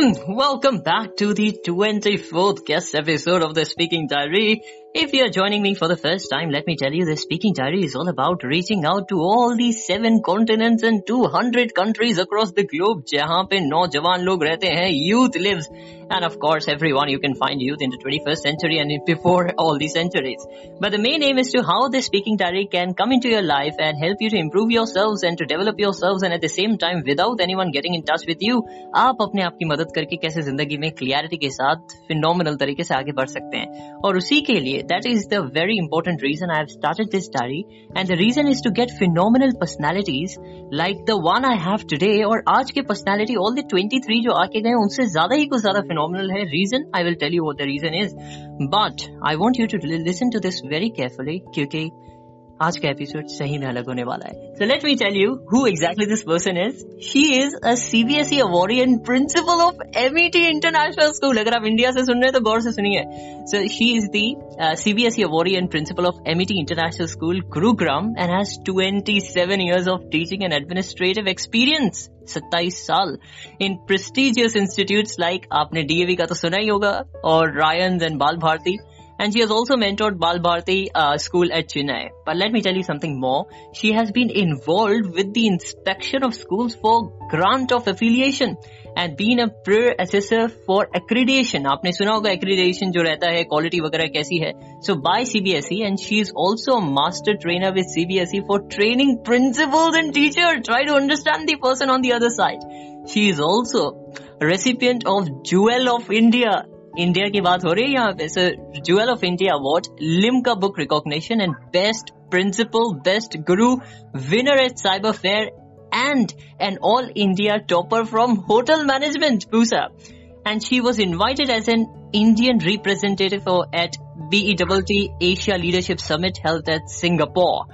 Hmm, welcome back to the 24th guest episode of the Speaking Diary. If you're joining me for the first time, let me tell you the Speaking Diary is all about reaching out to all these seven continents and 200 countries across the globe जहाँ पे नौजवान लोग रहते हैं youth lives and of course everyone you can find youth in the 21st century and before all these centuries. But the main aim is to how the Speaking Diary can come into your life and help you to improve yourselves and to develop yourselves and at the same time without anyone getting in touch with you आप अपने आप की मदद करके कैसे जिंदगी में clarity के साथ फिनोमिनल तरीके से आगे बढ़ सकते हैं और उसी के लिए that is the very important reason I have started this diary. And the reason is to get phenomenal personalities like the one I have today और आज के personality all the 23 जो आके गए उनसे ज्यादा ही कुछ ज्यादा phenomenal है. Reason I will tell you what the reason is. But I want you to listen to this very carefully क्योंकि आज का एपिसोड सही में अलग होने वाला है। So let me tell you who exactly this person is she is a CBSE award and principal of MET international school अगर आप इंडिया से सुन रहे हैं तो गौर से सुनिए। So she is the CBSE award and principal of MET international school Gurugram and has 27 years of teaching and administrative experience. 27 साल। इन प्रेस्टिजियस इंस्टीट्यूट्स लाइक आपने डीएवी का तो सुना ही होगा, और रायन एंड बाल Bharti and she has also mentored Bal Bharati uh, School at Chennai. But let me tell you something more. She has been involved with the inspection of schools for grant of affiliation and been a peer assessor for accreditation. आपने सुना होगा accreditation जो रहता है quality वगैरह कैसी है. So by CBSE and she is also a master trainer with CBSE for training principals and teachers. Try to understand the person on the other side. She is also a recipient of Jewel of India India की बात हो रही है यहाँ पे sir jewel of India award Limca book recognition and best principal best guru winner at cyber fair and an all India topper from hotel management, Pusa. And she was invited as an Indian representative at BEWT Asia Leadership Summit held at Singapore.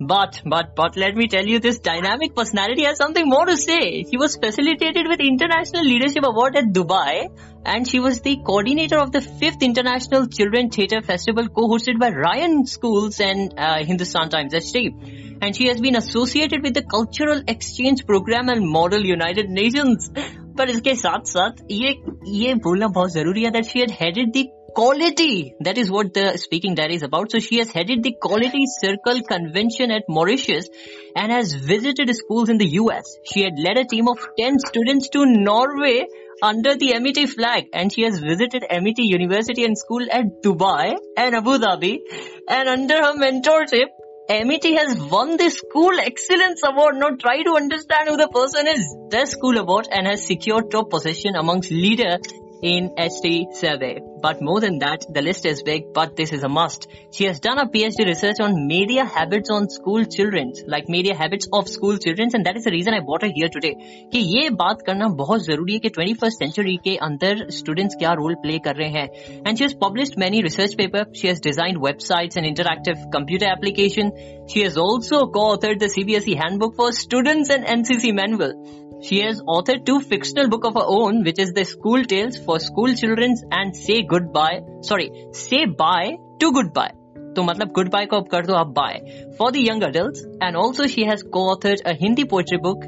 But, but, but let me tell you, this dynamic personality has something more to say. She was facilitated with International Leadership Award at Dubai and she was the coordinator of the 5th International Children Theatre Festival co-hosted by Ryan Schools and uh, Hindustan Times HT. And she has been associated with the Cultural Exchange Program and Model United Nations. पर इसके साथ साथ ये ये बोलना बहुत जरूरी है that she had headed the quality. That is what the speaking diary is about. So she has headed the Quality Circle Convention at Mauritius and has visited schools in the US. She had led a team of 10 students to Norway under the MET flag and she has visited MET University and School at Dubai and Abu Dhabi and under her mentorship MET has won the School Excellence Award. Now try to understand who the person is. The School Award and has secured top position amongst leader in HT survey. But more than that, the list is big, but this is a must. She has done a PhD research on media habits on school children, like media habits of school children, and that is the reason I brought her here today. कि ये बात करना बहुत जरूरी है कि 21st century के अंदर students क्या role play कर रहे हैं. And she has published many research papers. She has designed websites and interactive computer application. She has also co-authored the CBSE handbook for students and NCC manual. She has authored two fictional book of her own, which is the School Tales for School Children and Say Goodbye. Sorry, Say Bye to Goodbye. तो मतलब good bye को अब कर दो आप by for the young adult and also she has co-authored a Hindi poetry book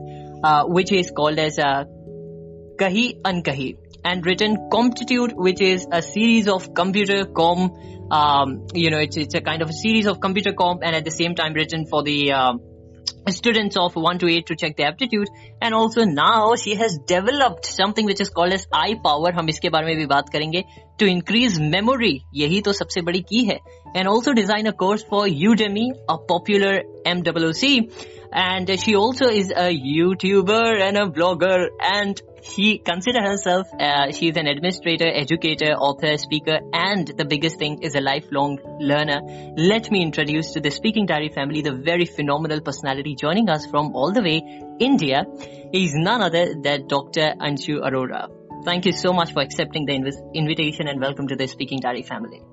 which is called as Kahi Ankahi and written Comptitude, which is a series of computer com. Um, you know, it's it's a kind of a series of computer comp, and at the same time written for the uh, students of 1 to 8 to check the aptitude and also now she has developed something which is called as eye power हम इसके बारे में भी बात करेंगे to increase memory यही तो सबसे बड़ी की है and also design a course for Udemy a popular MWC and she also is a YouTuber and a blogger and she considers herself uh, she's an administrator, educator, author, speaker, and the biggest thing is a lifelong learner. Let me introduce to the Speaking Diary family the very phenomenal personality joining us from all the way India. Is none other than Dr. Anshu Arora. Thank you so much for accepting the inv- invitation and welcome to the Speaking Diary family.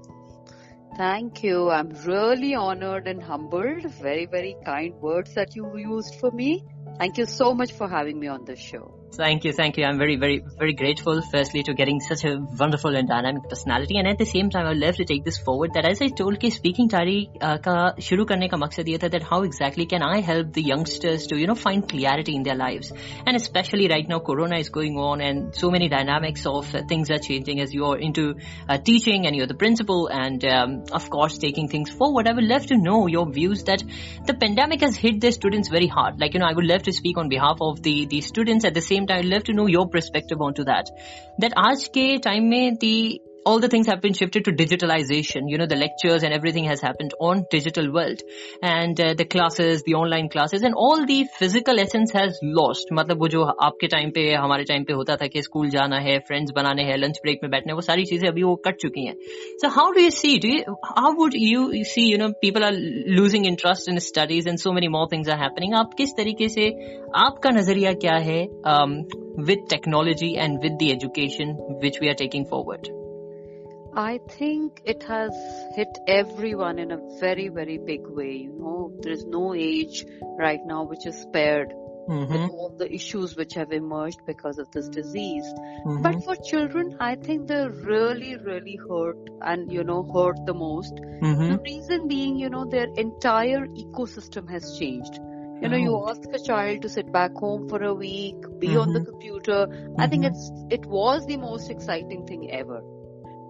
Thank you. I'm really honored and humbled. Very, very kind words that you used for me. Thank you so much for having me on the show. Thank you, thank you. I'm very, very, very grateful, firstly, to getting such a wonderful and dynamic personality. And at the same time, I would love to take this forward that as I told ki speaking diary uh, ka shuru karne ka maksad tha that how exactly can I help the youngsters to, you know, find clarity in their lives. And especially right now, Corona is going on and so many dynamics of uh, things are changing as you're into uh, teaching and you're the principal and, um, of course, taking things forward. I would love to know your views that the pandemic has hit the students very hard. Like, you know, I would love to speak on behalf of the, the students at the same time. I'd love to know your perspective onto that. That आज के time में the all the things have been shifted to digitalization. You know, the lectures and everything has happened on digital world and uh, the classes, the online classes and all the physical essence has lost. मतलब वो जो आपके time पे हमारे time पे होता था कि स्कूल जाना है फ्रेंड्स बनाने हैं लंच ब्रेक में बैठने वो सारी चीजें अभी वो कट चुकी हैं so how do you see do how would you see you know people are losing interest in studies and so many more things are happening आप किस तरीके से आपका नजरिया क्या है with technology and with the education which we are taking forward I think it has hit everyone in a very, very big way. You know, there's no age right now which is spared Mm-hmm. with all the issues which have emerged because of this disease. Mm-hmm. But for children, I think they're really, really hurt and, you know, hurt the most. Mm-hmm. The reason being, you know, their entire ecosystem has changed. You know, you ask a child to sit back home for a week, be on the Mhm. computer. I think Mhm. it's, it was the most exciting thing ever.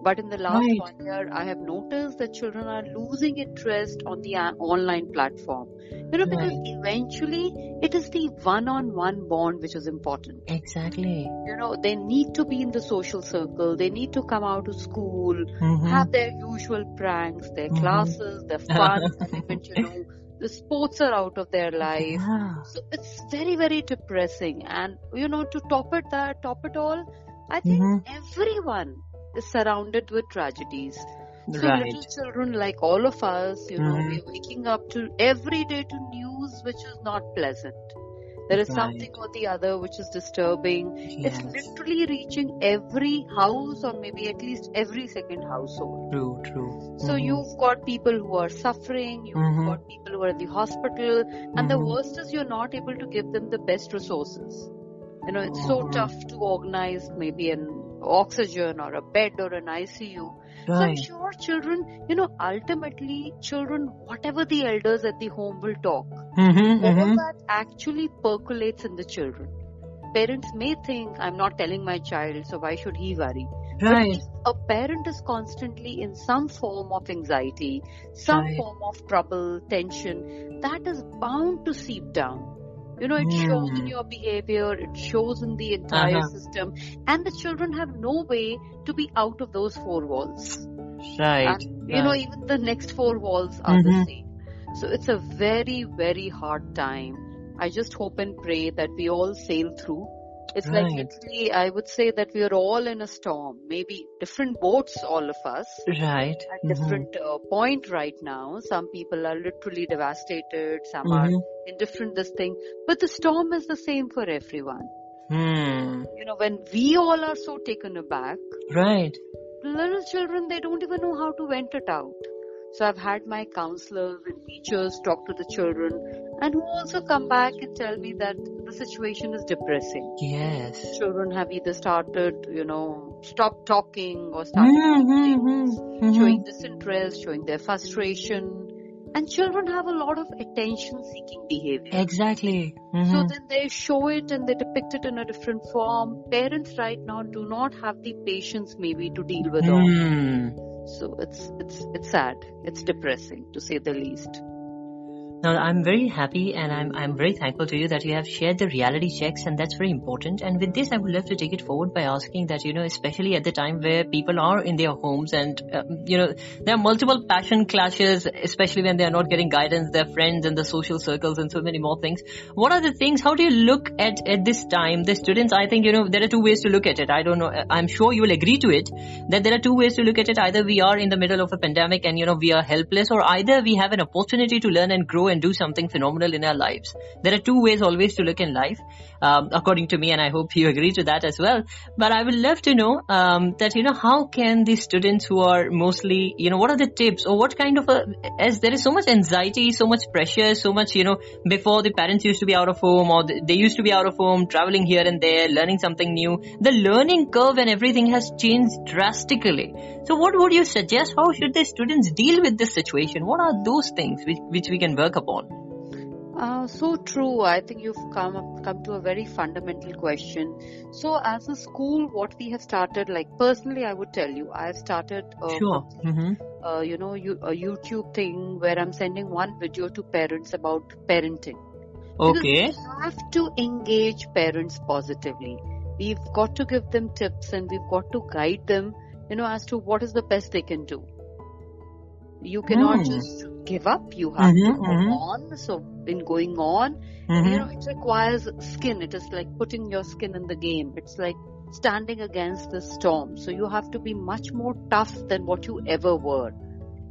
But in the last Right. one year, I have noticed that children are losing interest on the uh, online platform. You know, because Right. eventually it is the one-on-one bond which is important. Exactly. You know, they need to be in the social circle. They need to come out to school, Mm-hmm. have their usual pranks, their Mhm. classes, their fun, and you know, the sports are out of their life. Yeah. So it's very, very depressing. And, you know, to top it that, top it all, I think Mhm. everyone is surrounded with tragedies. So Right. little children like all of us, you know, Mhm. we're waking up to every day to news which is not pleasant. There is Right. something or the other which is disturbing. It's literally reaching every house or maybe at least every second household. True, true. So Mhm. you've got people who are suffering, you've Mhm. got people who are in the hospital, and the Mhm. worst is you're not able to give them the best resources. You know, it's so Mhm. tough to organize maybe an oxygen or a bed or an ICU. So I'm sure children, you know, ultimately children, whatever the elders at the home will talk, Mm-hmm, all mm-hmm. that actually percolates in the children. Parents may think, I'm not telling my child, so why should he worry? But Right. if a parent is constantly in some form of anxiety, some Right. form of trouble, tension, that is bound to seep down. You know, it shows in your behavior, it shows in the entire Uh-huh. system, and the children have no way to be out of those four walls. Right. And, you know, even the next four walls are the Mhm. same. So it's a very, very hard time. I just hope and pray that we all sail through. It's like Right. literally, I would say that we are all in a storm. Maybe different boats, all of us, Right. at Mhm. different uh, point right now. Some people are literally devastated. Some Mhm. are in different this thing. But the storm is the same for everyone. Hmm. You know, when we all are so taken aback, Right. little children, they don't even know how to vent it out. So I've had my counselors and teachers talk to the children and who also come back and tell me that the situation is depressing. Yes. Children have either started, you know, stopped talking or started Mm-hmm, mm showing disinterest, showing their frustration. And children have a lot of attention seeking behavior. Exactly. So Mhm. then they show it and they depict it in a different form. Parents right now do not have the patience maybe to deal with all. Hmm. So it's it's it's sad. It's depressing to say the least. Now, I'm very happy and I'm, I'm very thankful to you that you have shared the reality checks and that's very important. And with this, I would love to take it forward by asking that, you know, especially at the time where people are in their homes and, uh, you know, there are multiple passion clashes, especially when they are not getting guidance, their friends and the social circles and so many more things. What are the things, how do you look at, at this time? The students, I think, you know, there are two ways to look at it. I don't know. I'm sure you will agree to it that there are two ways to look at it. Either we are in the middle of a pandemic and, you know, we are helpless or either we have an opportunity to learn and grow and do something phenomenal in our lives. There are two ways always to look in life, um, according to me, and I hope you agree to that as well. But I would love to know um, that you know how can the students who are mostly you know what are the tips or what kind of a as there is so much anxiety, so much pressure, so much you know before the parents used to be out of home or they used to be out of home, traveling here and there, learning something new. The learning curve and everything has changed drastically. So what would you suggest? How should the students deal with this situation? What are those things which, which we can work upon? Uh, so true. I think you've come come to a very fundamental question. So, as a school, what we have started, like personally, I would tell you, I have started, uh, sure. Mm-hmm. uh, you know, you, a YouTube thing where I'm sending one video to parents about parenting. Okay. Because we have to engage parents positively. We've got to give them tips and we've got to guide them, you know, as to what is the best they can do. You cannot Hmm. just give up. You have Mhm, to go mhm. on. So, in going on, Mhm. you know, it requires skin. It is like putting your skin in the game. It's like standing against the storm. So you have to be much more tough than what you ever were.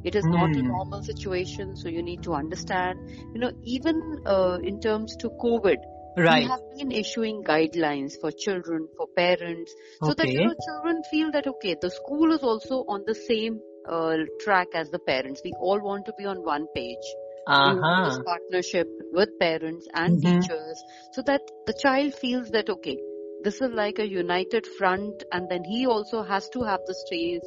It is not a Hmm. normal situation, so you need to understand. You know, even uh, in terms to COVID, Right. we have been issuing guidelines for children, for parents, so that you know children feel that okay, the school is also on the same uh, track as the parents. We all want to be on one page. Uh-huh. this partnership with parents and Mhm. teachers so that the child feels that okay, this is like a united front, and then he also has to have the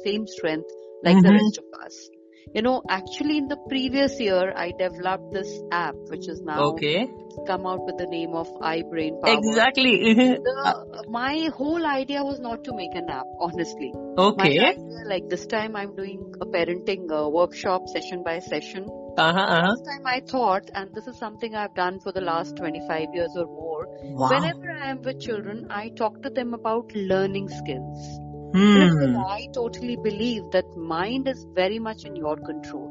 same strength like the Mhm. rest of us. You know, actually, in the previous year, I developed this app, which is now Okay. come out with the name of iBrain Power. Exactly. The, my whole idea was not to make an app, honestly. Okay. idea, like this time, I'm doing a parenting uh, workshop session by session. Uh-huh, uh-huh. This time I thought, and this is something I've done for the last 25 years or more, Wow. whenever I am with children, I talk to them about learning skills. Hmm. I totally believe that mind is very much in your control.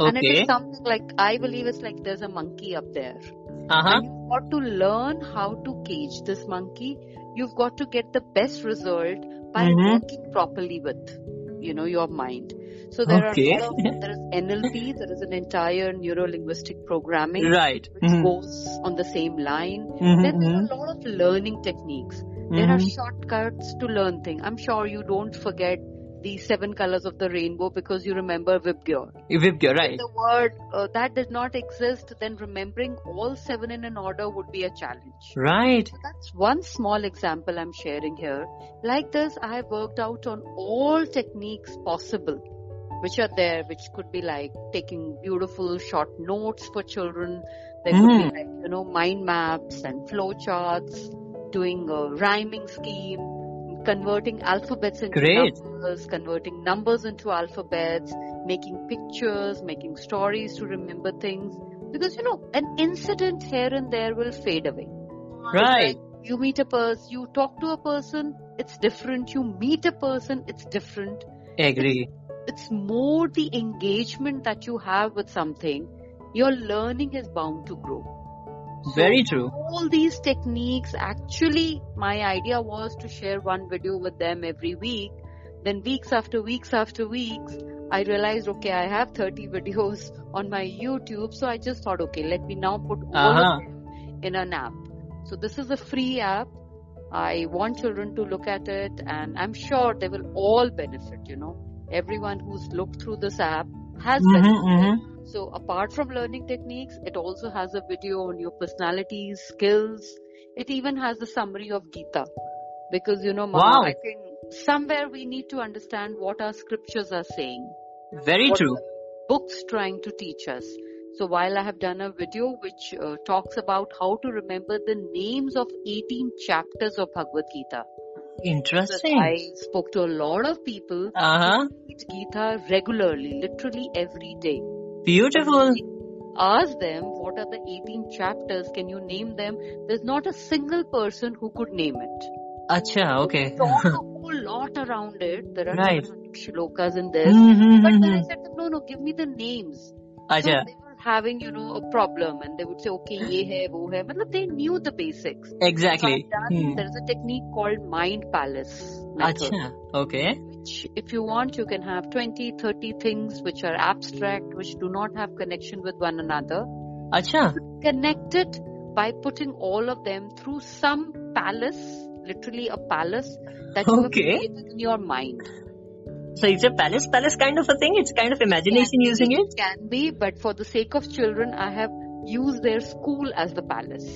Okay. And it is something like, I believe it's like there's a monkey up there. Uh-huh. And you've got to learn how to cage this monkey. You've got to get the best result by Mhm. working properly with, you know, your mind. So there Okay. are of, there is NLP, there is an entire neuro-linguistic programming Right. which Mhm. goes on the same line. Mhm, Then there mhm, are a lot of learning techniques. There are mhm. shortcuts to learn things. I'm sure you don't forget the seven colors of the rainbow because you remember Vibgyor. Vibgyor, If right. the word uh, that did not exist, then remembering all seven in an order would be a challenge. Right. So that's one small example I'm sharing here. Like this, I have worked out on all techniques possible, which are there, which could be like taking beautiful short notes for children. There could Mm. be like, you know, mind maps and flow charts, doing a rhyming scheme, converting alphabets into Great. numbers, converting numbers into alphabets, making pictures, making stories to remember things. Because, you know, an incident here and there will fade away. Right. You meet a person, you talk to a person, it's different. You meet a person, it's different. Agree. It's more the engagement that you have with something. Your learning is bound to grow. So Very true. all these techniques, actually, my idea was to share one video with them every week. Then weeks after weeks after weeks, I realized, okay, I have 30 videos on my YouTube. So I just thought, okay, let me now put all Uh-huh. of them in an app. So this is a free app. I want children to look at it and I'm sure they will all benefit, you know. Everyone who's looked through this app has Mhm, benefited. mhm. So apart from learning techniques, it also has a video on your personalities, skills. It even has the summary of Gita. Because you know, Mama, Wow. I think somewhere we need to understand what our scriptures are saying. Very true. books trying to teach us. So while I have done a video which uh, talks about how to remember the names of 18 chapters of Bhagavad Gita. Interesting. I spoke to a lot of people Uh-huh. who read Gita regularly, literally every day. Beautiful. Ask them what are the 18 chapters, can you name them? There's not a single person who could name it. Acha, okay. Talk a whole lot around it. There are Right. shlokas in this. Mhm, But then I mhm. said, no, no, give me the names. So they were having, you know, a problem and they would say, okay, ye hai, wo hai. Matlab they knew the basics. Exactly. Done, Hmm. there's a technique called mind palace method. Acha. Okay. Which, if you want, you can have 20, 30 things which are abstract, which do not have connection with one another. Acha. Connect it by putting all of them through some palace, literally a palace that you have Okay. created in your mind. So it's a palace palace kind of a thing. It's kind of imagination be, using it. Can be, but for the sake of children, I have used their school as the palace.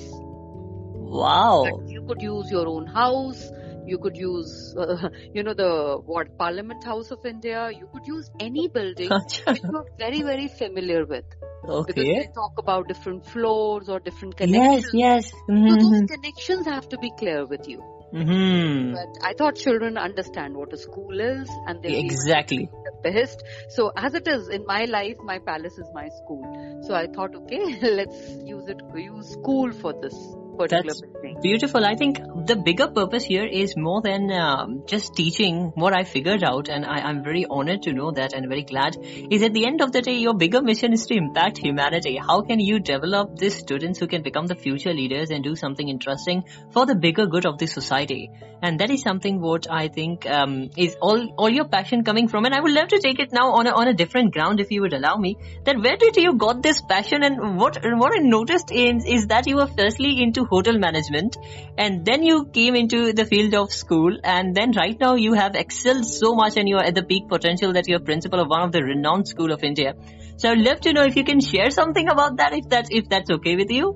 Wow. But you could use your own house. You could use, uh, you know, the what Parliament House of India. You could use any building which you are very, very familiar with. Okay. Because they talk about different floors or different connections. yes. Yes. So Mm-hmm. those connections have to be clear with you. Mm-hmm. But I thought children understand what a school is and they Exactly. the best. So as it is in my life, my palace is my school. So I thought, okay, let's use it, use school for this particular That's building. Beautiful. I think the bigger purpose here is more than um, just teaching what I figured out, and I, I'm very honored to know that and very glad. Is at the end of the day, your bigger mission is to impact humanity. How can you develop these students who can become the future leaders and do something interesting for the bigger good of the society? And that is something what I think um, is all all your passion coming from. And I would love to take it now on a, on a different ground, if you would allow me. That where did you got this passion, and what what I noticed is is that you were firstly into hotel management, and then you came into the field of school, and then right now you have excelled so much, and you are at the peak potential that you're principal of one of the renowned school of India. So I'd love to know if you can share something about that, if that's if that's okay with you.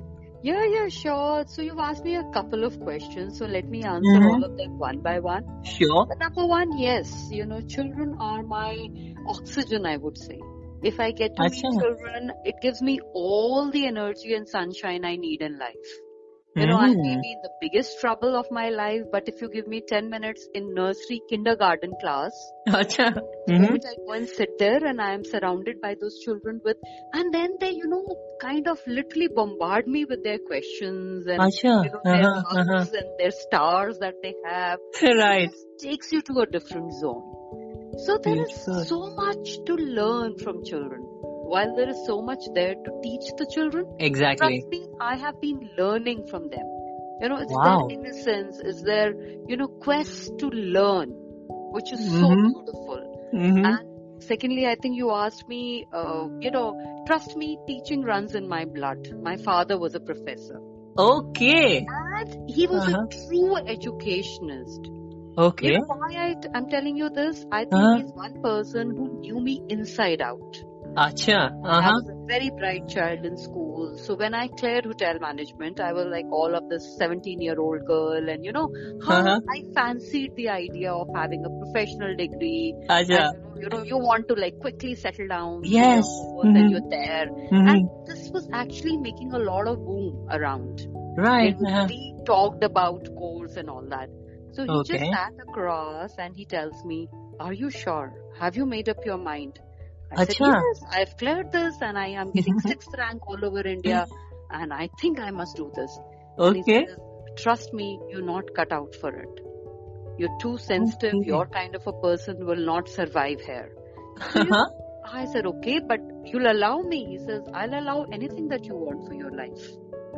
Yeah, yeah, sure. So you've asked me a couple of questions. So let me answer Mhm. all of them one by one. Sure. But number one, yes, you know, children are my oxygen, I would say. If I get to meet children, it gives me all the energy and sunshine I need in life. You know, I may be in the biggest trouble of my life, but if you give me 10 minutes in nursery kindergarten class, Mhm. moment I go and sit there and I am surrounded by those children with, and then they, you know, kind of literally bombard me with their questions and, you know, their Uh-huh, uh-huh. and their stars that they have. Right. It takes you to a different zone. So there is so much to learn from children. While there is so much there to teach the children, Exactly. trust me, I have been learning from them. You know, it's Wow. their innocence, it's their, you know, quest to learn, which is so Mhm. beautiful. Mm-hmm. And secondly, I think you asked me, uh, you know, trust me, teaching runs in my blood. My father was a professor. Okay. And he was Uh-huh. a true educationist. Okay. You know why I, am telling you this? I think Uh-huh. he's one person who knew me inside out. Acha. I Uh-huh. was a very bright child in school. So when I cleared hotel management, I was like all of this 17 year old girl and you know how Uh-huh. I fancied the idea of having a professional degree. Acha. And, you know, you want to like quickly settle down. Yes. your own, Mhm. And you're there. Mhm. And this was actually making a lot of boom around. Right. Uh-huh. being talked about course and all that. So he just Okay. sat across and he tells me, Are you sure? Have you made up your mind? I said, Acha. Yes, I've cleared this and I am getting sixth rank all over India and I think I must do this. Okay. says, Trust me, you're not cut out for it. You're too sensitive. Okay. Your kind of a person will not survive here. So Uh-huh. I said, Okay, but you'll allow me. He says, I'll allow anything that you want for your life.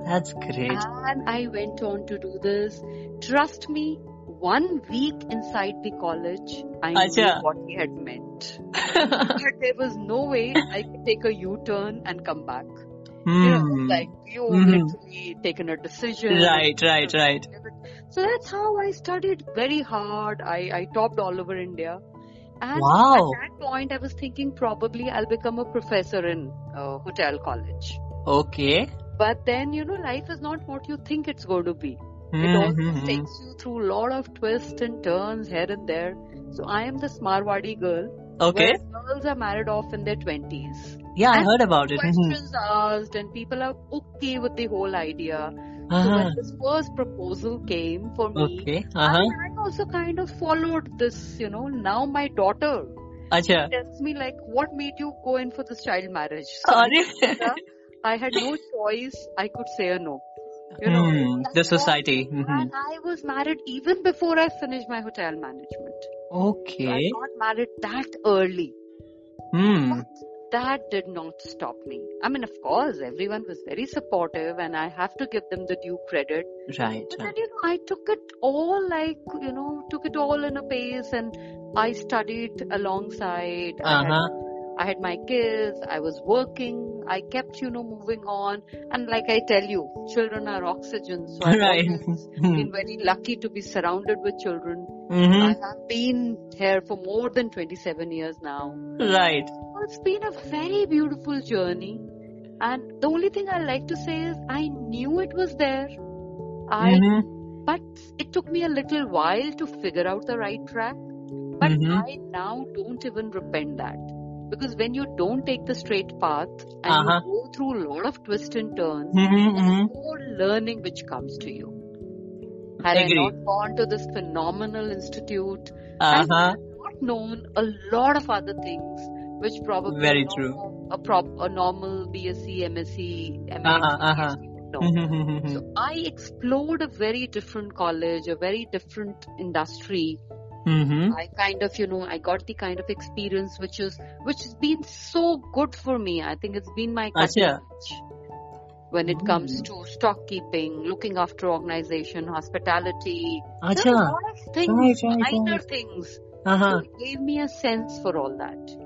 That's great. And I went on to do this. Trust me, one week inside the college, I knew what he had meant. But there was no way I could take a U-turn and come back. You know, Hmm. like you Mhm. literally taken a decision. Right, right, right. So that's how I studied very hard. I, I topped all over India. And Wow. at that point, I was thinking probably I'll become a professor in uh, hotel college. Okay. But then, you know, life is not what you think it's going to be. It always Mhm. takes you through a lot of twists and turns here and there. So I am this Marwadi girl. Okay. Girls are married off in their twenties. Yeah, I heard about it. Mhm. Questions asked and people are okay with the whole idea. So Uh-huh. when this first proposal came for me, Okay. Uh-huh. I, also kind of followed this, you know. Now my daughter Acha. tells me like, what made you go in for this child marriage? So I had no choice. I could say a no. You know, that's the society. Mhm. And I was married even before I finished my hotel management. So I Okay. got married that early. Hmm. But that did not stop me. I mean, of course, everyone was very supportive and I have to give them the due credit. Right. But then, you know, I took it all like, you know, took it all in a pace and I studied alongside. Uh-huh. I had my kids, I was working, I kept, you know, moving on. And like I tell you, children are oxygen. So I've Right. been very lucky to be surrounded with children. hmm I have been here for more than 27 years now. Right. It's been a very beautiful journey. And the only thing I like to say is I knew it was there. I, Mhm. but it took me a little while to figure out the right track. But Mhm. I now don't even repent that. Because when you don't take the straight path and Uh-huh. you go through a lot of twists and turns, Mhm, there's mhm. more learning which comes to you. Had Agree. I not gone to this phenomenal institute, I Uh-huh. would have not known a lot of other things, which probably Very a true. normal- A, prop, a normal BSc, MSc, MA, Uh-huh, uh-huh. PhD would know. Mhm, mhm, mhm. So I explored a very different college, a very different industry. Mhm. I kind of, you know, I got the kind of experience which is, which has been so good for me. I think it's been my edge when it comes Mm. to stock keeping, looking after organization, hospitality. There are a lot of things, minor things. Uh-huh. So it gave me a sense for all that.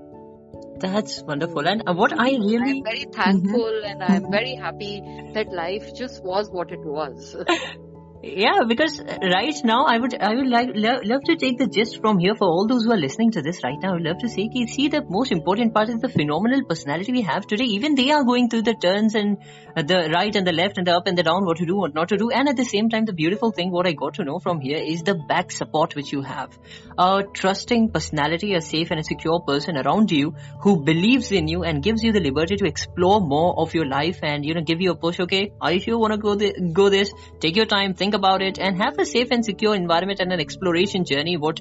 That's wonderful. And uh, what I really I'm very thankful and I'm very happy that life just was what it was. Yeah, because right now I would I would like lo- love to take the gist from here for all those who are listening to this right now. I would love to say, see the most important part is the phenomenal personality we have today. Even they are going through the turns and uh, the right and the left and the up and the down, what to do, what not to do. And at the same time, the beautiful thing what I got to know from here is the back support which you have. A trusting personality, a safe and a secure person around you who believes in you and gives you the liberty to explore more of your life and you know give you a push. Okay, if you want to go th- go this, take your time, think about it, and have a safe and secure environment and an exploration journey. What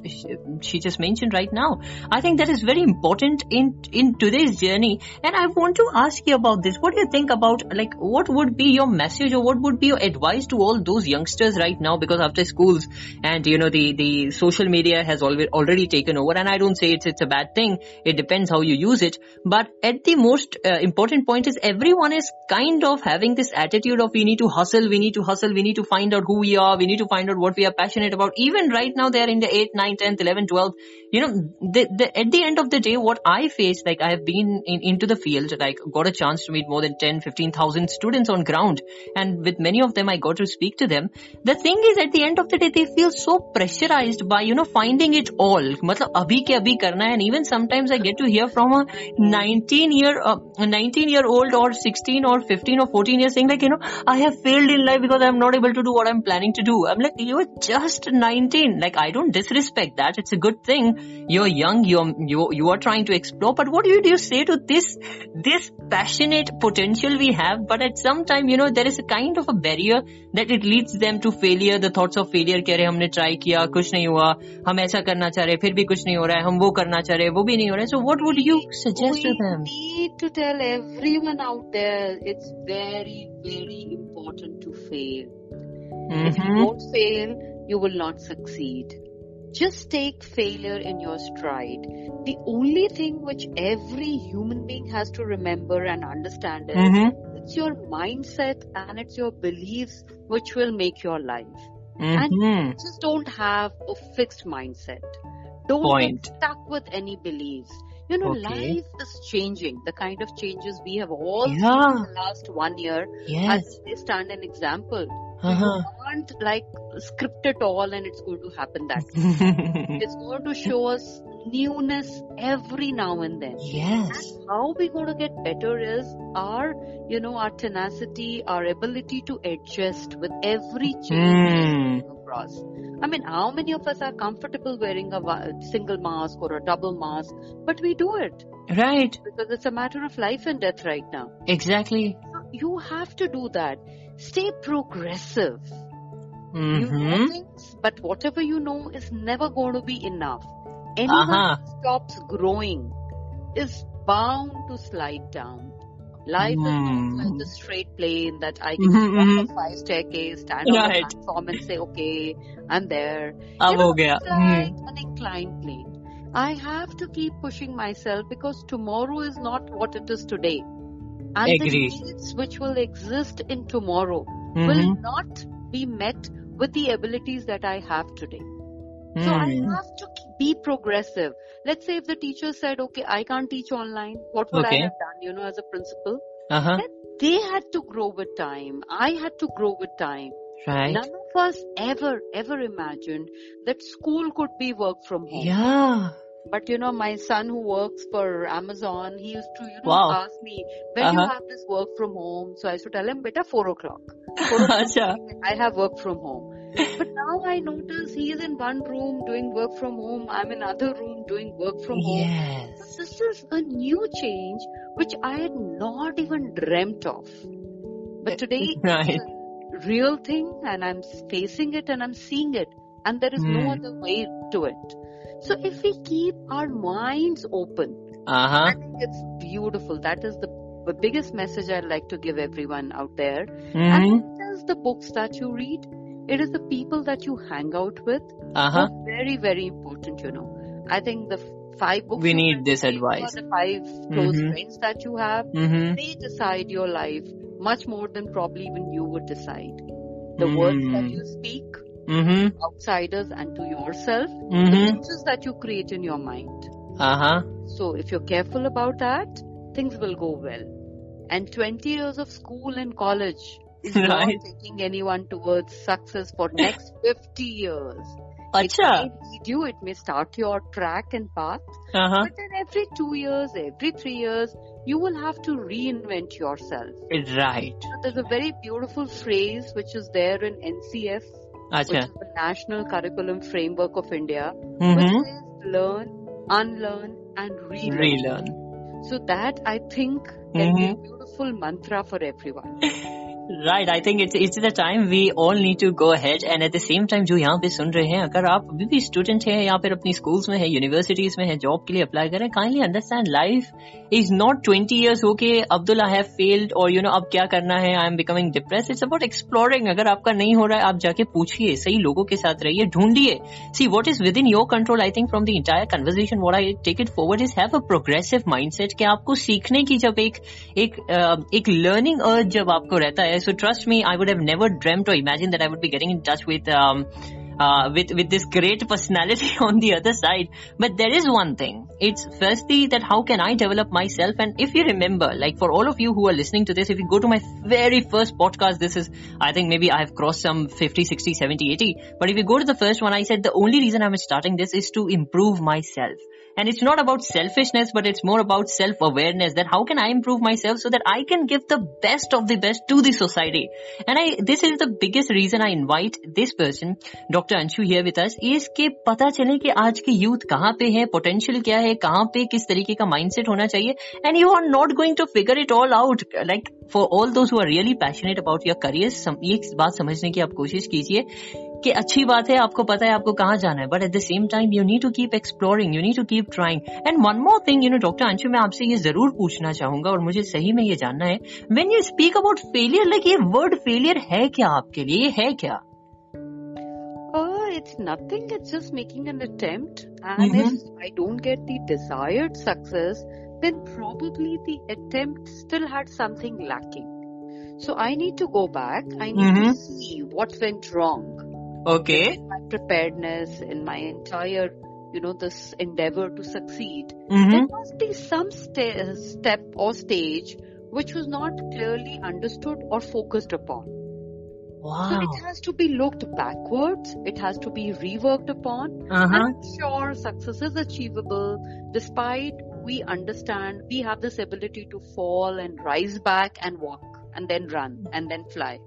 she just mentioned right now, I think that is very important in in today's journey. And I want to ask you about this. What do you think about like what would be your message or what would be your advice to all those youngsters right now? Because after schools and you know the the social media has already already taken over, and I don't say it's it's a bad thing. It depends how you use it. But at the most uh, important point is everyone is kind of having this attitude of we need to hustle, we need to hustle, we need to find out who we are, we need to find out what we are passionate about. Even right now, they are in the 8, 9, 10, 11, 12. You know, the, the, at the end of the day, what I face, like I have been in, into the field, like got a chance to meet more than 10, 15,000 students on ground. And with many of them, I got to speak to them. The thing is, at the end of the day, they feel so pressurized by, you know, finding it all. मतलब अभी के अभी करना है and even sometimes I get to hear from a 19 year, uh, a 19 year old or 16 or 15 or 14 years saying like, you know, I have failed in life because I'm not able to do what I'm planning to do. I'm like, you're just 19. Like, I don't disrespect that. It's a good thing. You're young. You're, you, you are trying to explore. But what do you say to this, this passionate potential we have? But at some time, you know, there is a kind of a barrier that it leads them to failure, the thoughts of failure कह रहे हमने try किया कुछ नहीं हुआ हम ऐसा करना चाह रहे फिर भी कुछ नहीं हो रहा है हम वो करना चाह रहे वो भी नहीं हो रहा है so what would you suggest to we them need to tell everyone out there it's very, very important to fail. If you Mhm. don't fail, you will not succeed. Just take failure in your stride. The only thing which every human being has to remember and understand is Mhm. it's your mindset and it's your beliefs which will make your life. And Mhm. just don't have a fixed mindset. Don't Point. get stuck with any beliefs. You know, Okay. life is changing. The kind of changes we have all seen in the last one year. yes As they stand an example. uh-huh. Can't like script it all and it's going to happen that way. It's going to show us newness every now and then. yes How we're going to get better is our, you know, our tenacity, our ability to adjust with every change Hmm. across. I mean, how many of us are comfortable wearing a single mask or a double mask? But we do it right because it's a matter of life and death right now. exactly So you have to do that. Stay progressive. Mm-hmm. You know mm-hmm. things, but whatever you know is never going to be enough. Anyone uh-huh. who stops growing is bound to slide down. Life mm. is not mm. like a straight plane that I can mm-hmm. walk mm-hmm. five staircase, stand right. on the platform and say, okay, I'm there. I'm you know, it's like mm. an inclined plane. I have to keep pushing myself because tomorrow is not what it is today. And Agree. the needs which will exist in tomorrow mm-hmm. will not be met with the abilities that I have today. So I Hmm. have to be progressive. Let's say if the teacher said, okay, I can't teach online, what would Okay. I have done, you know, as a principal? Uh-huh. They had to grow with time. I had to grow with time. Right. None of us ever, ever imagined that school could be work from home. Yeah. But you know, my son who works for Amazon, he used to, you know, Wow. ask me, when you Uh-huh. have this work from home? So I used to tell him, beta, four o'clock. I have work from home. But now I notice he is in one room doing work from home. I'm in another room doing work from home. Yes. This is a new change which I had not even dreamt of. But today Right. it's a real thing and I'm facing it and I'm seeing it and there is no Hmm. other way to it. So if we keep our minds open, Uh-huh. I think it's beautiful. That is the, the biggest message I'd like to give everyone out there. Mm-hmm. And it is the books that you read. It is the people that you hang out with. Uh-huh. Very, very important, you know. I think the five books We need this advice. the five close Mhm. friends that you have, Mm-hmm. they decide your life much more than probably even you would decide. The words that you speak, Mm-hmm. outsiders and to yourself, the Mm-hmm. pictures that you create in your mind. Uh-huh. So if you're careful about that, things will go well. And 20 years of school and college is not taking anyone towards success for next 50 years. It Acha. may lead you, it may start your track and path, Uh-huh. but then every two years, every three years, you will have to reinvent yourself. Right. So there's a very beautiful phrase which is there in NCF, which is the National Curriculum Framework of India, Mm-hmm. which says learn, unlearn, and relearn. Relearn. So that I think can be a Mm-hmm. beautiful mantra for everyone. Right I think it's it's the time we all need to go ahead and at the same time जो यहाँ पे सुन रहे हैं, अगर आप अभी भी student हैं या फिर अपनी स्कूल्स में है यूनिवर्सिटीज में है जॉब के लिए अप्लाई करें kindly understand life is not twenty years होके अब्दुल आई हैव फेल्ड और यू नो अब क्या करना है I am becoming depress it's about exploring अगर आपका नहीं हो रहा है, आप जाके पूछिए, सही लोगों के साथ रहिए, ढूंढिए। See what is within your control I think from the entire conversation what I take it forward is have a progressive mindset कि आपको सीखने की जब एक एक लर्निंग अर्ज़ जब आपको रहता है so trust me, I would have never dreamt or imagined that I would be getting in touch with um, uh, with with this great personality on the other side. But there is one thing. It's firstly that how can I develop myself? And if you remember, like for all of you who are listening to this, if you go to my very first podcast, this is I think maybe I have crossed some 50, 60, 70, 80. But if you go to the first one, I said the only reason I'm starting this is to improve myself. And it's not about selfishness, but it's more about self-awareness that how can I improve myself so that I can give the best of the best to the society. And I, this is the biggest reason I invite this person, Dr. Anshu here with us, is कि पता चले कि आज के youth कहाँ पे है, potential क्या है, कहाँ पे किस तरीके का mindset होना चाहिए, and you are not going to figure it all out. Like for all those who are really passionate about your careers, सम, ये बात समझने की आप कोशिश कीजिए कि अच्छी बात है आपको पता है आपको कहाँ जाना है but at the same time you need to keep exploring you need to keep trying and one more thing you know doctor Anshu मैं आपसे ये ज़रूर पूछना चाहूँगा और मुझे सही में ये जानना है when you speak about failure like ये वर्ड फेलियर है क्या आपके लिए ये है क्या Oh, it's nothing. It's just making an attempt. And Mhm. if I don't get the desired success, then probably the attempt still had something lacking. So I need to go back. I need Mhm. to see what went wrong. Okay. My preparedness in my entire, you know, this endeavor to succeed. Mm-hmm. There must be some st- step or stage which was not clearly understood or focused upon. Wow. So it has to be looked backwards. It has to be reworked upon. Uh-huh. sure, success is achievable despite we understand we have this ability to fall and rise back and walk and then run and then fly.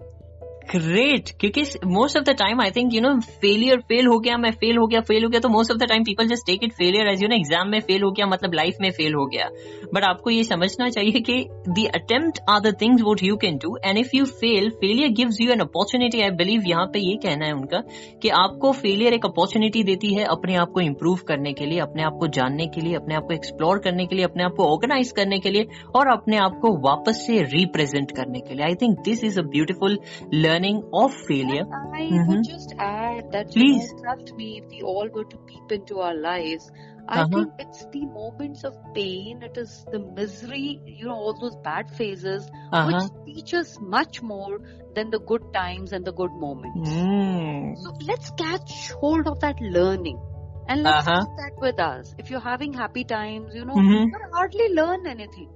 Great क्योंकि most of the time I think you know failure fail हो गया, मैं fail हो गया fail हो गया तो most of the time people just take it failure as you know exam में फेल हो गया मतलब लाइफ में फेल हो गया. बट आपको ये समझना चाहिए कि the attempt are the things what you can do and if you fail failure gives you an opportunity I believe यहाँ पे ये कहना है उनका कि आपको फेलियर एक अपॉर्चुनिटी देती है अपने आप को इम्प्रूव करने के लिए, अपने आप को जानने के लिए, अपने आप को एक्सप्लोर करने के लिए, अपने आप को ऑर्गेनाइज करने के लिए, और अपने आप को वापस से रिप्रेजेंट करने के लिए. I think this is a beautiful learning of failure. And I mm-hmm. would just add that, Please. You know, trust me, if we all go to peep into our lives, I uh-huh. think it's the moments of pain, it is the misery, you know, all those bad phases, uh-huh. which teach us much more than the good times and the good moments. Mm. So let's catch hold of that learning. And let's uh-huh. keep that with us. If you're having happy times, you know, mm-hmm. you hardly learn anything.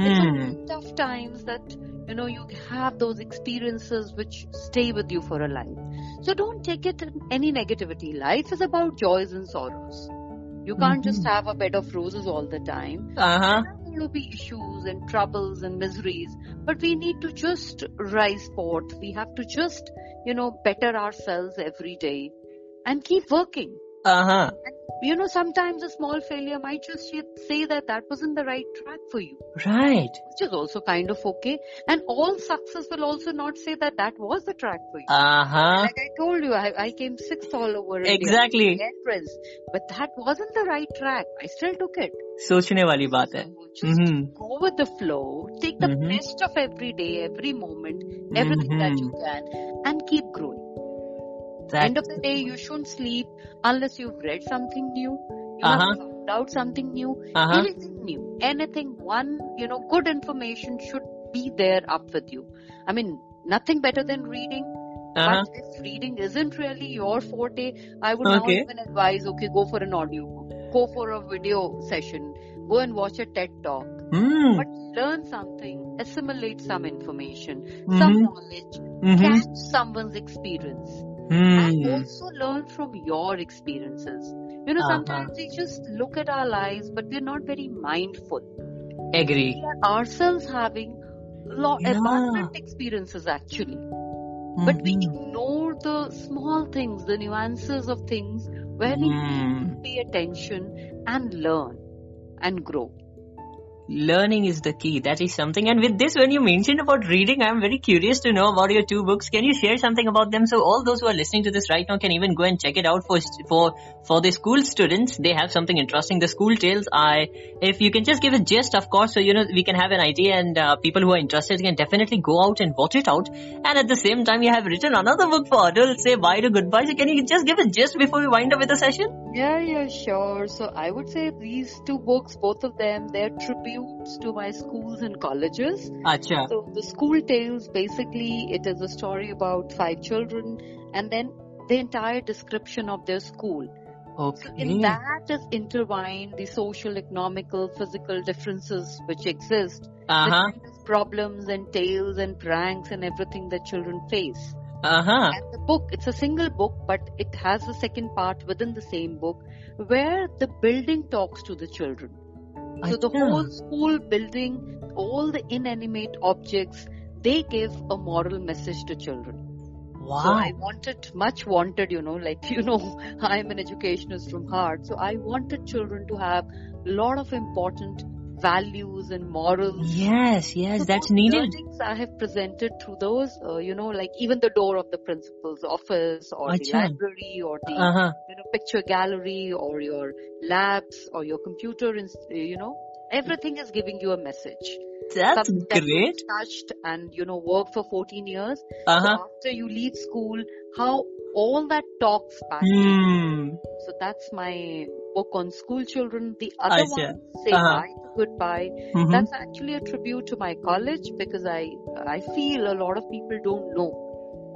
In tough times that you know you have those experiences which stay with you for a life. So don't take it in any negativity. Life is about joys and sorrows. You can't just Mhm. have a bed of roses all the time. Uh-huh. There will be issues and troubles and miseries, but we need to just rise forth. We have to just, you know, better ourselves every day and keep working. Uh-huh You know, sometimes a small failure might just say that that wasn't the right track for you, Right. which is also kind of okay. And all success will also not say that that was the track for you. Uh-huh. Like I told you, I, I came sixth all over India. Exactly. Entrance, but that wasn't the right track. I still took it. सोचने वाली बात है So just Mhm. go with the flow. Take the Mhm. best of every day, every moment, everything that you can, and keep growing. That- End of the day, you shouldn't sleep unless you've read something new. You Uh-huh. have found out something new. Uh-huh. Anything new, anything, one, you know, good information should be there up with you. I mean, nothing better than reading. Uh-huh. But if reading isn't really your forte, I would Okay. now even advise, okay, go for an audio book, go for a video session, go and watch a TED talk, Hmm. but learn something, assimilate some information, some Mhm. knowledge, Mhm. catch someone's experience, and Hmm. also learn from your experiences. You know, Uh-huh. sometimes we just look at our lives, but we're not very mindful. Agree. We are ourselves having lot Yeah. abundant experiences actually. But we Mhm. ignore the small things, the nuances of things where we need Hmm. to pay attention and learn and grow. Learning is the key. That is something. And with this, when you mentioned about reading, I'm very curious to know about your two books. Can you share something about them? So all those who are listening to this right now can even go and check it out for for for the school students. They have something interesting. The school tales. I, if you can just give a gist, of course, so you know we can have an idea, and uh, people who are interested can definitely go out and watch it out. And at the same time, you have written another book for adults. Say bye to goodbye. So can you just give a gist before we wind up with the session? Yeah, yeah, sure. So I would say these two books, both of them, they're to my schools and colleges. Acha. So the school tales, basically, it is a story about five children and then the entire description of their school. So Okay. in that is intertwined the social, economical, physical differences which exist, uh-huh. problems and tales and pranks and everything that children face. Uh huh. And the book, it's a single book, but it has a second part within the same book where the building talks to the children. So the whole school building, all the inanimate objects, they give a moral message to children. Wow. So I wanted, much wanted, you know, like, you know, I'm an educationist from heart. So I wanted children to have a lot of important values and morals. Yes, yes, So that's needed. I have presented through those, uh, you know, like even the door of the principal's office or the library or the, Uh huh. you know, picture gallery or your labs or your computer, inst- you know, everything is giving you a message. That's Something that great. touched and, you know, worked for 14 years. Uh So after you leave school, how all that talks back. Hmm. So that's my book on school children. The other one, Say Uh-huh. Bye Goodbye. Mhm. That's actually a tribute to my college because I I feel a lot of people don't know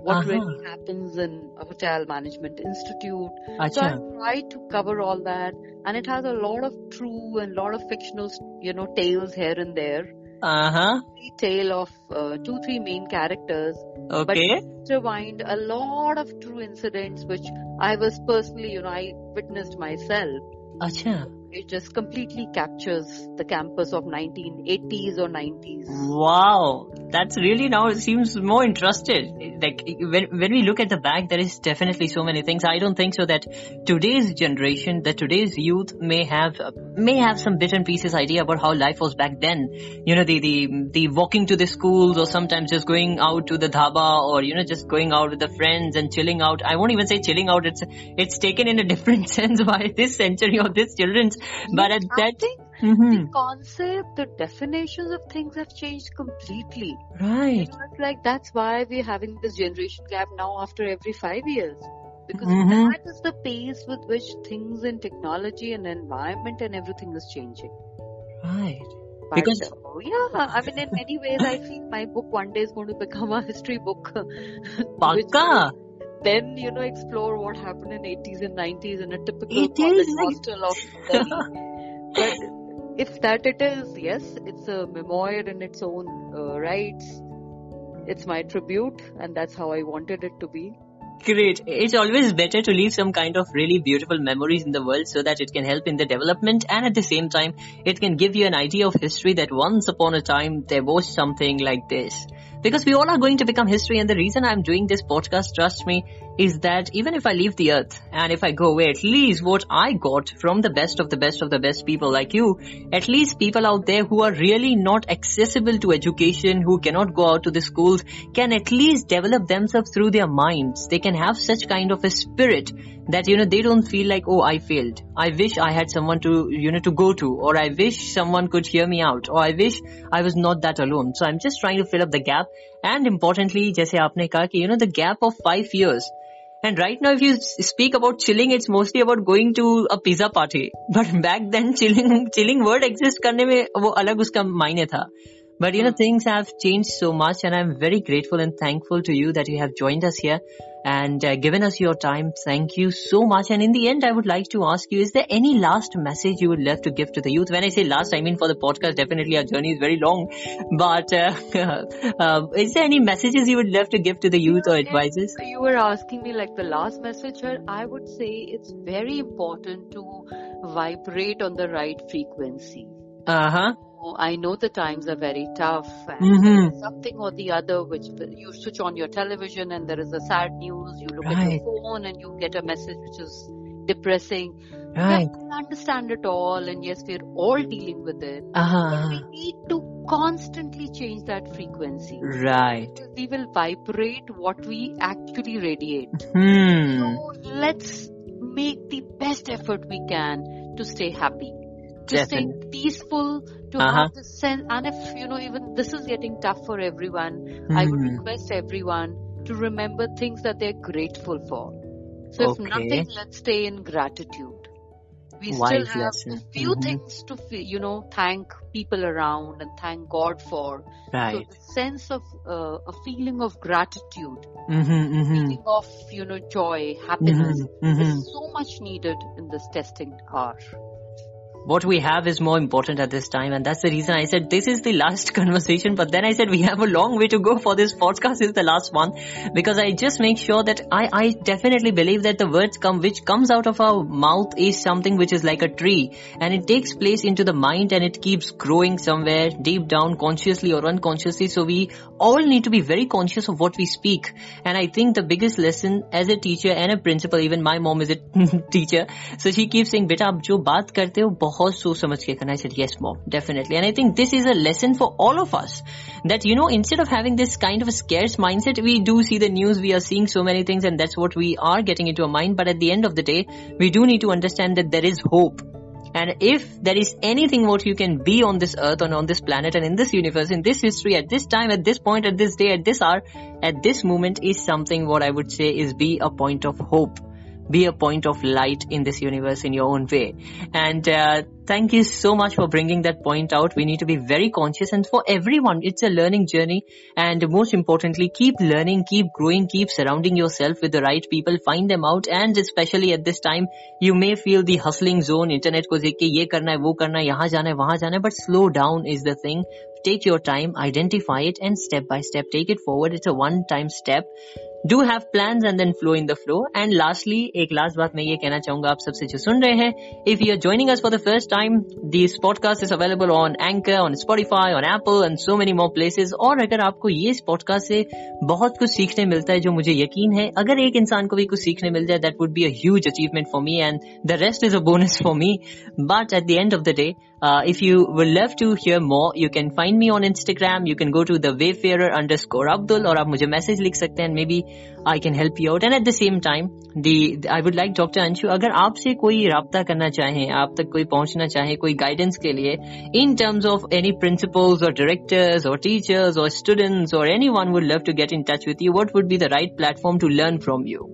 what Uh-huh. really happens in a hotel management institute. So I try to cover all that, and it has a lot of true and lot of fictional, you know, tales here and there. Uh huh. The tale of uh, two, three main characters, but Okay. intertwined a lot of true incidents which I was personally, you know, I witnessed myself. Acha. It just completely captures the campus of 1980s or 90s. Wow. That's really now it seems more interested. Like when when we look at the back, there is definitely so many things. I don't think so that today's generation, that today's youth may have may have some bit and pieces idea about how life was back then. You know, the the the walking to the schools or sometimes just going out to the dhaba or you know just going out with the friends and chilling out. I won't even say chilling out. It's it's taken in a different sense by this century or this children's. But at that. think Mhm. the concept, the definitions of things have changed completely. You Right. know, it's like that's why we're having this generation gap now after every five years. because Mhm. that is the pace with which things in technology and environment and everything is changing. Right. But, Because- uh, yeah, I mean, in many ways, I think my book one day is going to become a history book. will Then, you know, explore what happened in 80s and 90s in a typical It college is like- hostel of Delhi. but if that it is, yes, it's a memoir in its own uh, rights. It's my tribute, and that's how I wanted it to be. Great. It's always better to leave some kind of really beautiful memories in the world so that it can help in the development and at the same time it can give you an idea of history that once upon a time there was something like this. Because we all are going to become history and the reason I'm doing this podcast, trust me, is that even if I leave the earth and if I go away, at least what I got from the best of the best of the best people like you, at least people out there who are really not accessible to education, who cannot go out to the schools, can at least develop themselves through their minds. They can have such kind of a spirit that, you know, they don't feel like, oh, I failed. I wish I had someone to, you know, to go to, or I wish someone could hear me out, or I wish I was not that alone. So I'm just trying to fill up the gap. And importantly, जैसे आपने कहा कि, you know, the gap of five years. And right now, if you s- speak about chilling, it's mostly about going to a pizza party. But back then, chilling, chilling word exist करने में वो अलग उसका मायने था. But you know, things have changed so much and I'm very grateful and thankful to you that you have joined us here and uh, given us your time. Thank you so much. And in the end, I would like to ask you, is there any last message you would love to give to the youth? When I say last, I mean for the podcast, definitely our journey is very long. But uh, uh, is there any messages you would love to give to the youth or If advisors? You were asking me like the last message, here, I would say it's very important to vibrate on the right frequency. Uh-huh. I know the times are very tough and Mhm. something or the other which you switch on your television and there is a sad news, you look at your phone and you get a message which is depressing. Right. Yeah, I understand it all and yes, we're all dealing with it. Uh-huh. But we need to constantly change that frequency. Right. We will vibrate what we actually radiate. Hmm. So let's make the best effort we can to stay happy, to stay Definitely. peaceful, to Uh-huh. have the sense. And if you know, even this is getting tough for everyone, I would Hmm. request everyone to remember things that they're grateful for. So if nothing, let's stay in gratitude. We Wise still have lesson. a few Mhm. things to, you know, thank people around and thank God for. Right. So the sense of uh, a feeling of gratitude, Mm-hmm, mm-hmm. feeling of you know joy, happiness Mm-hmm, mm-hmm. is so much needed in this testing hour what we have is more important at this time. And that's the reason I said this is the last conversation. But then I said we have a long way to go for this podcast is the last one because I just make sure that I, I definitely believe that the words come, which comes out of our mouth is something which is like a tree and it takes place into the mind and it keeps growing somewhere deep down consciously or unconsciously. So we all need to be very conscious of what we speak. And I think the biggest lesson as a teacher and a principal, even my mom is a teacher. So she keeps saying, beta, ab jo baat karte ho, बहुत सोच समझ के करना I said yes mom definitely and I think this is a lesson for all of us that you know instead of having this kind of a scarce mindset we do see the news we are seeing so many things and that's what we are getting into our mind but at the end of the day we do need to understand that there is hope and if there is anything what you can be on this earth and on this planet and in this universe, in this history, at this time, at this point, at this day, at this hour, at this moment is something what I would say is be a point of hope. Be a point of light in this universe in your own way. And uh, thank you so much for bringing that point out. We need to be very conscious and for everyone, it's a learning journey. And most importantly, keep learning, keep growing, keep surrounding yourself with the right people, find them out. And especially at this time, you may feel the hustling zone, internet को देख के ये करना है, वो करना है, यहाँ जाना है, वहाँ जाना है, but slow down is the thing. Take your time, identify it and step by step take it forward. It's a one time step. Do have plans and then flow in the flow. And lastly, एक last बात मैं ये कहना चाहूंगा आप सबसे जो सुन रहे हैं, if you are joining us for the first time, this podcast is available on Anchor, on Spotify, on Apple and so many more places. और अगर आपको ये इस podcast से बहुत कुछ सीखने मिलता है जो मुझे यकीन है अगर एक इंसान को भी कुछ सीखने मिल जाए that would be a huge achievement for me and the rest is a bonus for me. But at the end of the day, uh, if you would love to hear more, you can find me on Instagram. You can go to the Wayfarer underscore Abdul और आप मुझे message लिख सकते हैं. Maybe I can help you out. And at the same time, the I would like Dr. Anshu, अगर आपसे कोई राब्ता करना चाहे, आप तक कोई पहुंचना चाहे, कोई guidance के लिए, in terms of any principals or directors or teachers or students or anyone would love to get in touch with you, what would be the right platform to learn from you?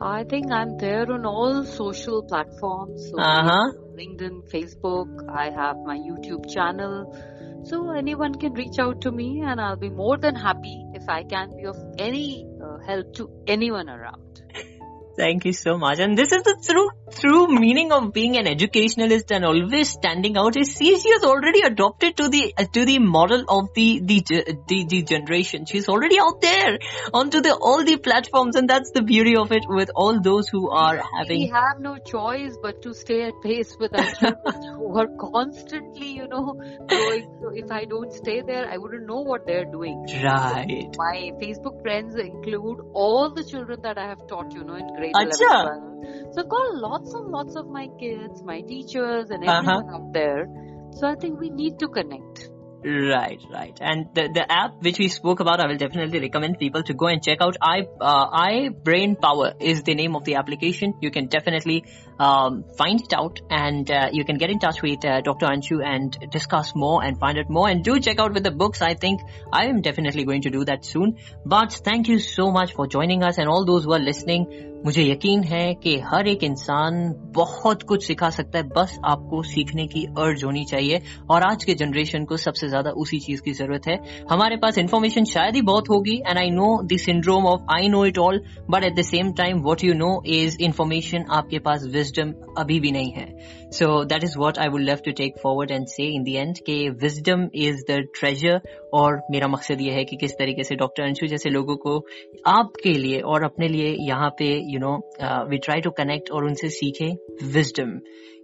I think I'm there on all social platforms. So Uh-huh. LinkedIn, Facebook. I have my YouTube channel. So anyone can reach out to me and I'll be more than happy if I can be of any uh, help to anyone around. Thank you so much. And this is the true true meaning of being an educationalist and always standing out. Is she, she has already adopted to the uh, to the model of the the, the the generation. She's already out there onto the all the platforms, and that's the beauty of it. With all those who are having. We have no choice but to stay at pace with our children who are constantly, you know, growing. So if I don't stay there, I wouldn't know what they're doing. right. My Facebook friends include all the children that I have taught, you know, in grade Acha. 11, 12. So I've got lots and lots of my kids, my teachers and Uh-huh. everyone out there. So I think we need to connect. Right, right. And the, the app which we spoke about, I will definitely recommend people to go and check out. I, uh, I Brain Power is the name of the application. You can definitely, um, find it out and, uh, you can get in touch with, uh, Dr. Anshu and discuss more and find out more and do check out with the books. I think I am definitely going to do that soon. But thank you so much for joining us and all those who are listening. मुझे यकीन है कि हर एक इंसान बहुत कुछ सिखा सकता है। बस आपको सीखने की अर्ज़ होनी चाहिए। और आज के जनरेशन को सबसे ज़्यादा उसी चीज़ की ज़रूरत है। हमारे पास इन्फॉर्मेशन शायद ही बहुत होगी। And I know the syndrome of I know it all but at the same time what you know is information आपके पास विजडम अभी भी नहीं है। So that is what I would love to take forward and say in the end के wisdom is the treasure और मेरा मकसद ये है कि किस तरीके से डॉक्टर अंशु जैसे लोगों को आपके लिए और अपने लिए यहाँ पे you know we try to connect और उनसे सीखे विजडम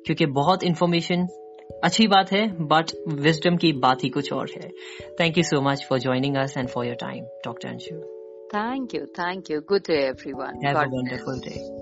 क्योंकि बहुत इन्फॉर्मेशन अच्छी बात है बट विजडम की बात ही कुछ और है. Thank you so much for joining us and for your time doctor Anshu thank you thank you good day everyone. Have God a wonderful knows.